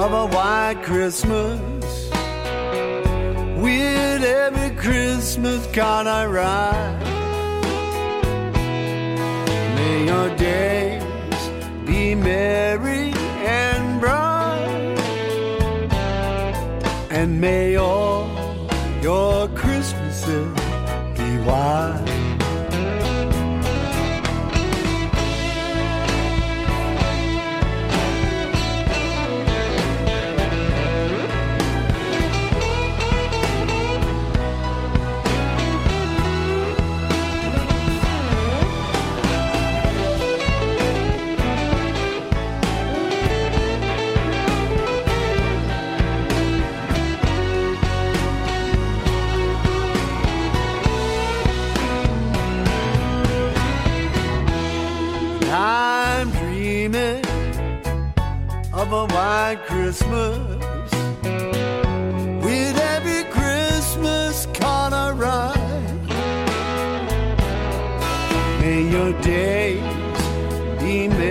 of a white Christmas with every Christmas card I write. May your days be merry and bright, and may all your Christmases be white. dream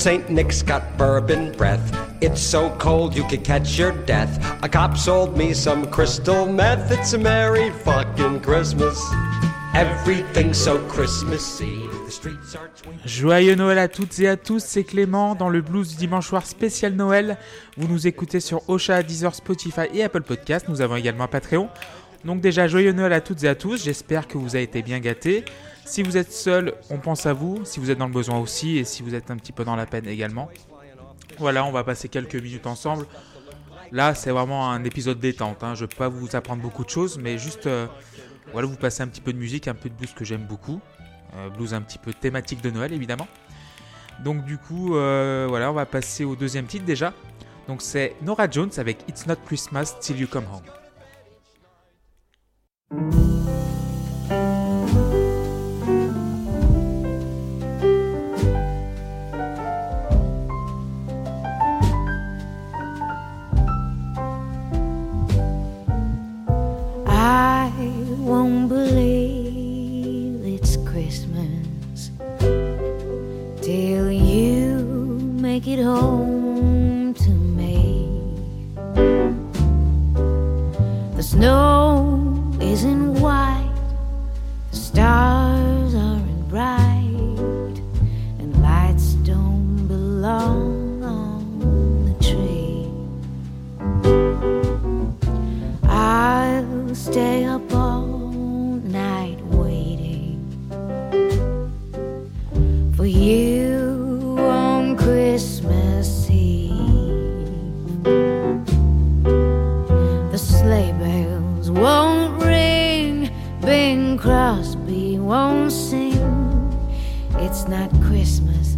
Saint Nick's got bourbon breath. It's so cold you could catch your death. A cop sold me some crystal meth. It's a merry fucking Christmas. Everything's so Christmassy. Joyeux Noël à toutes et à tous, c'est Clément dans le blues du dimanche soir spécial Noël. Vous nous écoutez sur Ocha, Deezer, Spotify et Apple Podcast. Nous avons également un Patreon. Donc déjà, joyeux Noël à toutes et à tous. J'espère que vous avez été bien gâtés. Si vous êtes seul, on pense à vous. Si vous êtes dans le besoin aussi, et si vous êtes un petit peu dans la peine également. Voilà, on va passer quelques minutes ensemble. Là, c'est vraiment un épisode détente. hein. Je ne peux pas vous apprendre beaucoup de choses, mais juste, euh, voilà, vous passez un petit peu de musique, un peu de blues que j'aime beaucoup. Euh, blues un petit peu thématique de Noël, évidemment. Donc du coup, euh, voilà, on va passer au deuxième titre déjà. Donc c'est Nora Jones avec It's Not Christmas Till You Come Home. thank you not Christmas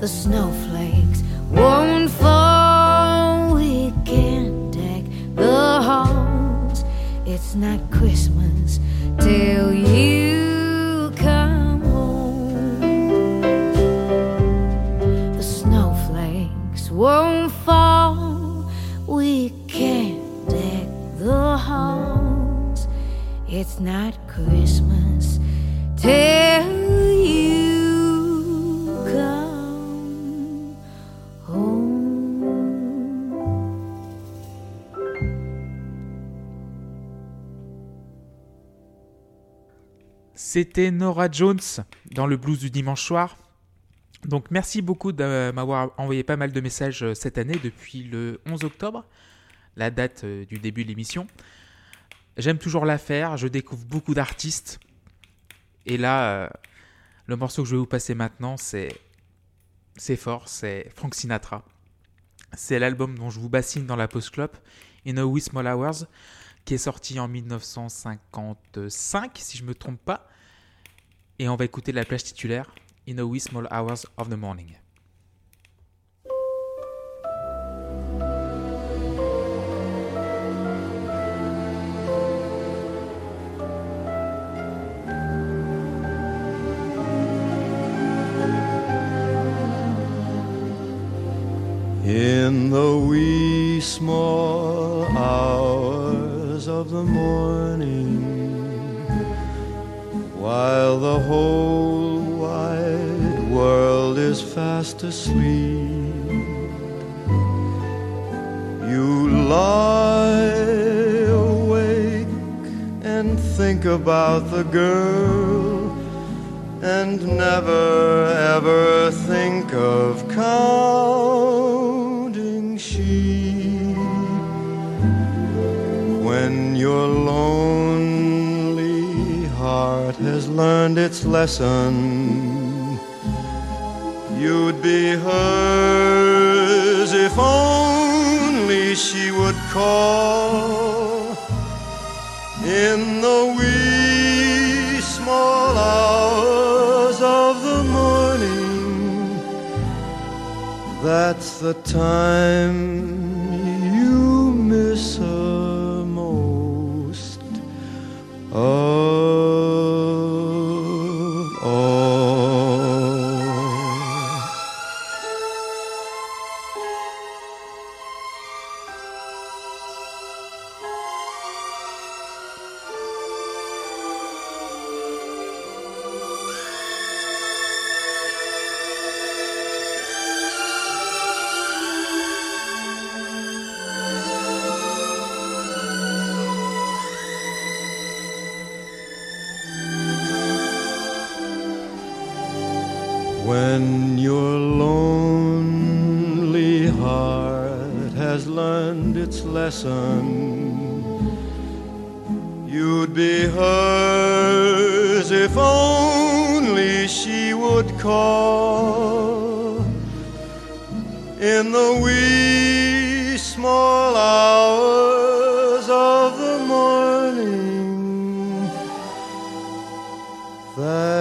The snowflakes won't fall. We can't deck the halls. It's not Christmas C'était Nora Jones dans le blues du dimanche soir. Donc merci beaucoup de m'avoir envoyé pas mal de messages euh, cette année depuis le 11 octobre, la date euh, du début de l'émission. J'aime toujours la faire, je découvre beaucoup d'artistes. Et là, euh, le morceau que je vais vous passer maintenant, c'est c'est fort, c'est Frank Sinatra. C'est l'album dont je vous bassine dans la post club, In a Wee Small Hours, qui est sorti en 1955, si je me trompe pas. Et on va écouter la plage titulaire, In a Wee Small Hours of the Morning. Of the morning, while the whole wide world is fast asleep, you lie awake and think about the girl and never ever think of counting your lonely heart has learned its lesson you'd be hers if only she would call in the wee small hours of the morning. That's the time Oh.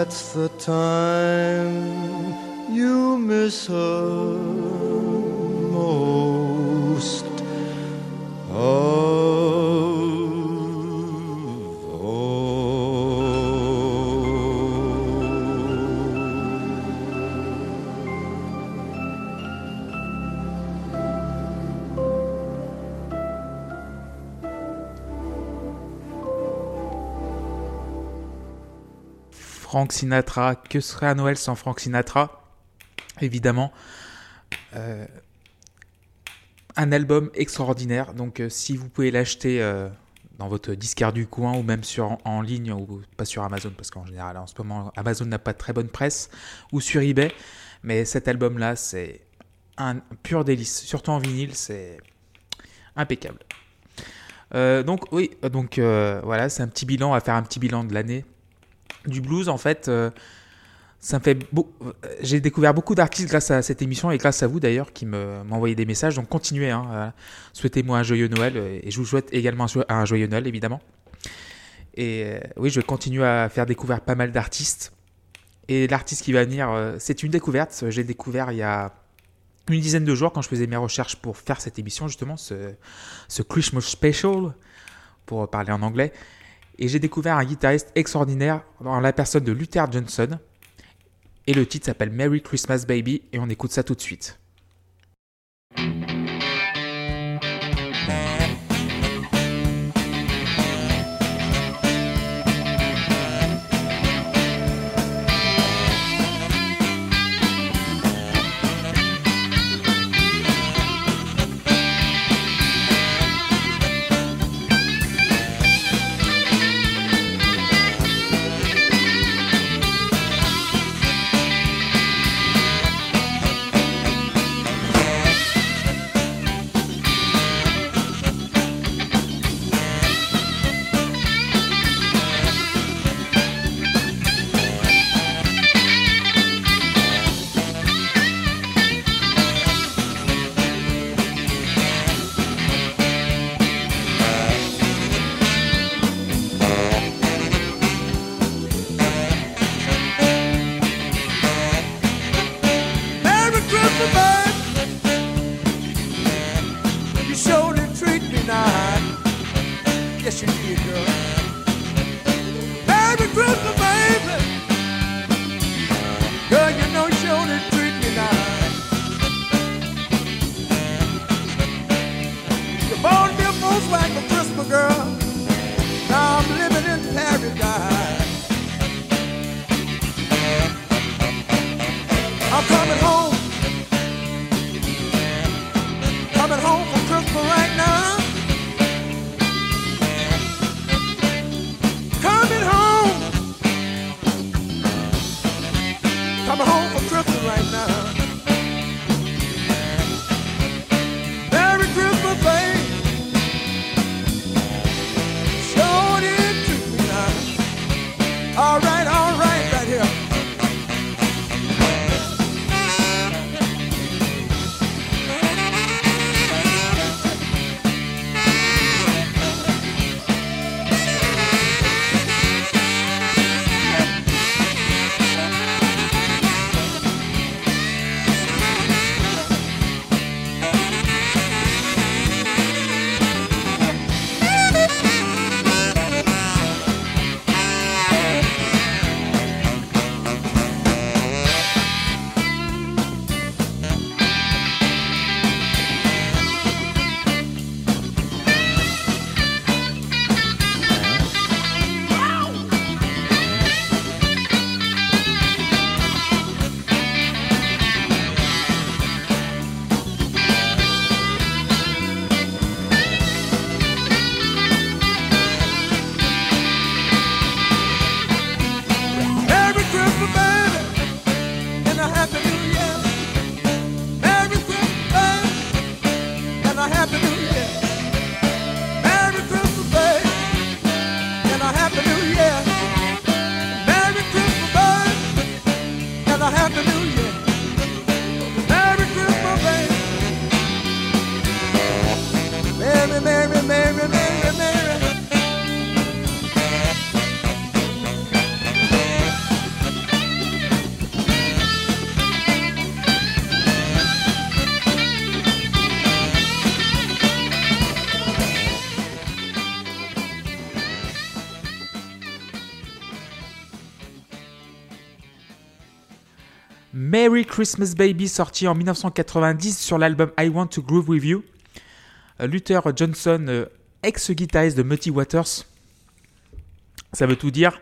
That's the time you miss her Frank Sinatra, que serait à Noël sans Frank Sinatra? Évidemment. Euh, un album extraordinaire. Donc, euh, si vous pouvez l'acheter euh, dans votre disquaire du coin ou même sur, en, ligne ou pas sur Amazon, parce qu'en général, en ce moment, Amazon n'a pas de très bonne presse, ou sur eBay. Mais cet album-là, c'est un pur délice. Surtout en vinyle, c'est impeccable. Donc, oui, donc voilà, c'est un petit bilan, à faire un petit bilan de l'année du blues. En fait, euh, ça me fait euh, J'ai découvert beaucoup d'artistes grâce à cette émission et grâce à vous d'ailleurs qui me m'envoyez des messages. Donc continuez, hein, souhaitez-moi un joyeux Noël euh, et je vous souhaite également un jo- un joyeux Noël évidemment. Et oui, je continue à faire découvrir pas mal d'artistes. Et l'artiste qui va venir, c'est une découverte. J'ai découvert il y a une dizaine de jours quand je faisais mes recherches pour faire cette émission, justement, ce, ce Christmas Special, pour parler en anglais. Et j'ai découvert un guitariste extraordinaire dans la personne de Luther Johnson. Et le titre s'appelle Merry Christmas Baby et on écoute ça tout de suite. Merry Christmas Baby, sorti en 1990 sur l'album I Want to Groove With You. Euh, Luther Johnson, euh, ex-guitariste de Muddy Waters. Ça veut tout dire.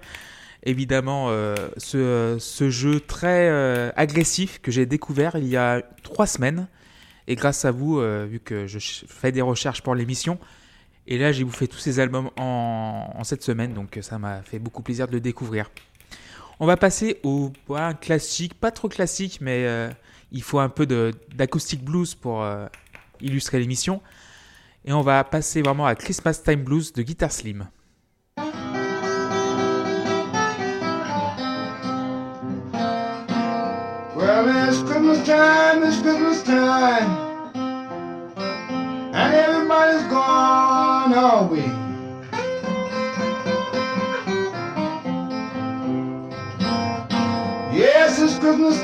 Évidemment, euh, ce, jeu très agressif que j'ai découvert il y a trois semaines. Et grâce à vous, vu que je fais des recherches pour l'émission, et là j'ai bouffé tous ces albums en, en cette semaine, donc ça m'a fait beaucoup plaisir de le découvrir. On va passer au un classique, pas trop classique, mais euh, il faut un peu d'acoustic blues pour euh, illustrer l'émission. Et on va passer vraiment à Christmas Time Blues de Guitar Slim. Well, it's Christmas time, it's Christmas time. And everybody's gone.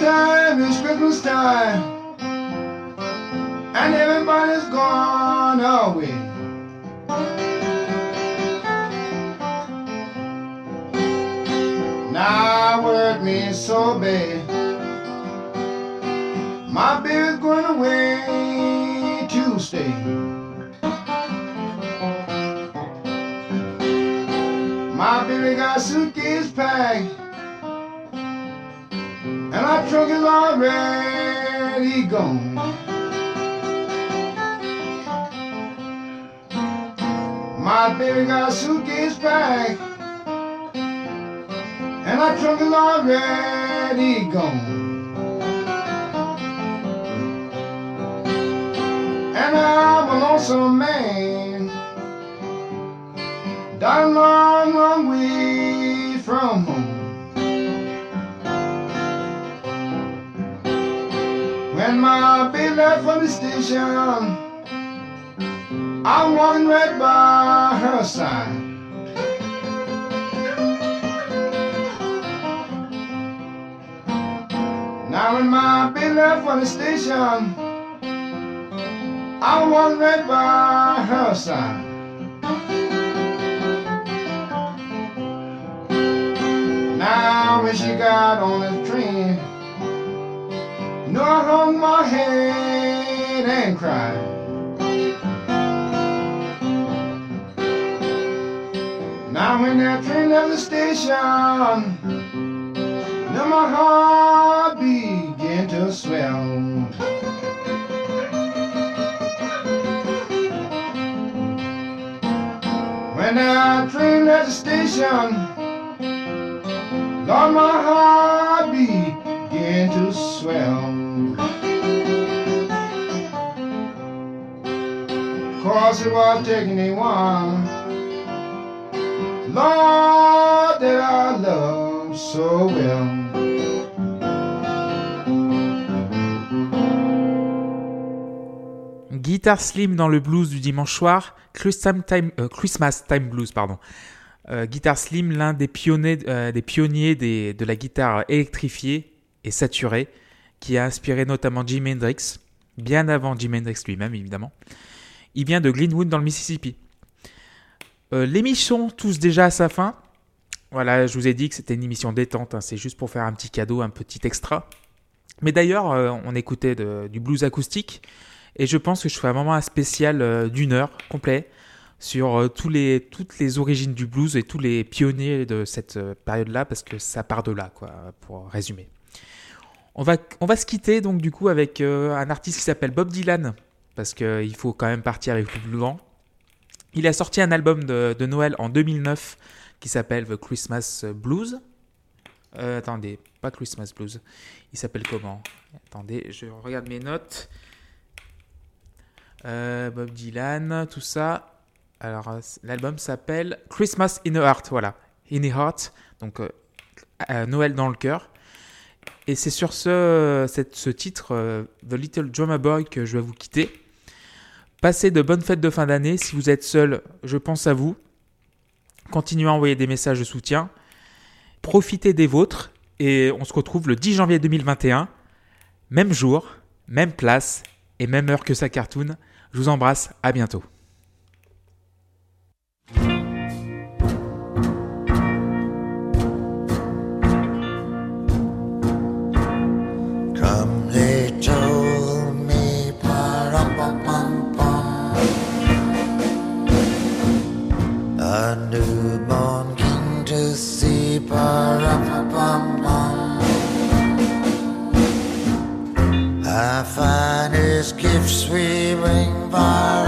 Time, it's Christmas time. And everybody's gone away. Now word me so bad. My baby's going away to stay. My baby got suitcase packed. Our trunk is already gone. My baby got suitcase packed. And our trunk is already gone. And I'm a lonesome man. Down a long, long way from home. My baby left from the station, I'm walking right by her side. Now when my baby left from the station, I'm walking right by her side. Now when she got on the I hung my head and cried. Now when that train left the station, now my heart began to swell. When that train left the station, Lord, my heart began to swell. Cause it was taking a while. Lord, that I love so well. Guitar Slim dans le blues du dimanche soir, Christmas Time, euh, Blues, pardon. Euh, Guitar Slim, l'un des pionniers, euh, de la guitare électrifiée et saturée, qui a inspiré notamment Jimi Hendrix, bien avant Jimi Hendrix lui-même évidemment. Il vient de Glenwood dans le Mississippi. Euh, L'émission touche déjà à sa fin. Voilà, je vous ai dit que c'était une émission détente, hein, c'est juste pour faire un petit cadeau, un petit extra. Mais d'ailleurs, euh, on écoutait du blues acoustique. Et je pense que je ferai un moment spécial euh, d'une heure complet sur tous toutes les origines du blues et tous les pionniers de cette période-là, parce que ça part de là, quoi, pour résumer. On va, on va se quitter donc du coup avec un artiste qui s'appelle Bob Dylan, parce qu'il faut quand même partir avec le plus. Il a sorti un album de, Noël en 2009 qui s'appelle The Christmas Blues. Euh, attendez, pas Christmas Blues. Il s'appelle comment? Attendez, je regarde mes notes. Euh, Bob Dylan, tout ça. Alors, l'album s'appelle Christmas in a Heart, voilà. In a Heart, donc euh, Noël dans le cœur. Et c'est sur ce, titre, euh, The Little Drummer Boy, que je vais vous quitter. Passez de bonnes fêtes de fin d'année. Si vous êtes seul, je pense à vous. Continuez à envoyer des messages de soutien. Profitez des vôtres. Et on se retrouve le 10 janvier 2021. Même jour, même place et même heure que sa cartoon. Je vous embrasse, à bientôt. A newborn king to see, pa-rum-pum-pum-pum. Our finest gifts we bring, pa-rum-pum-pum-pum.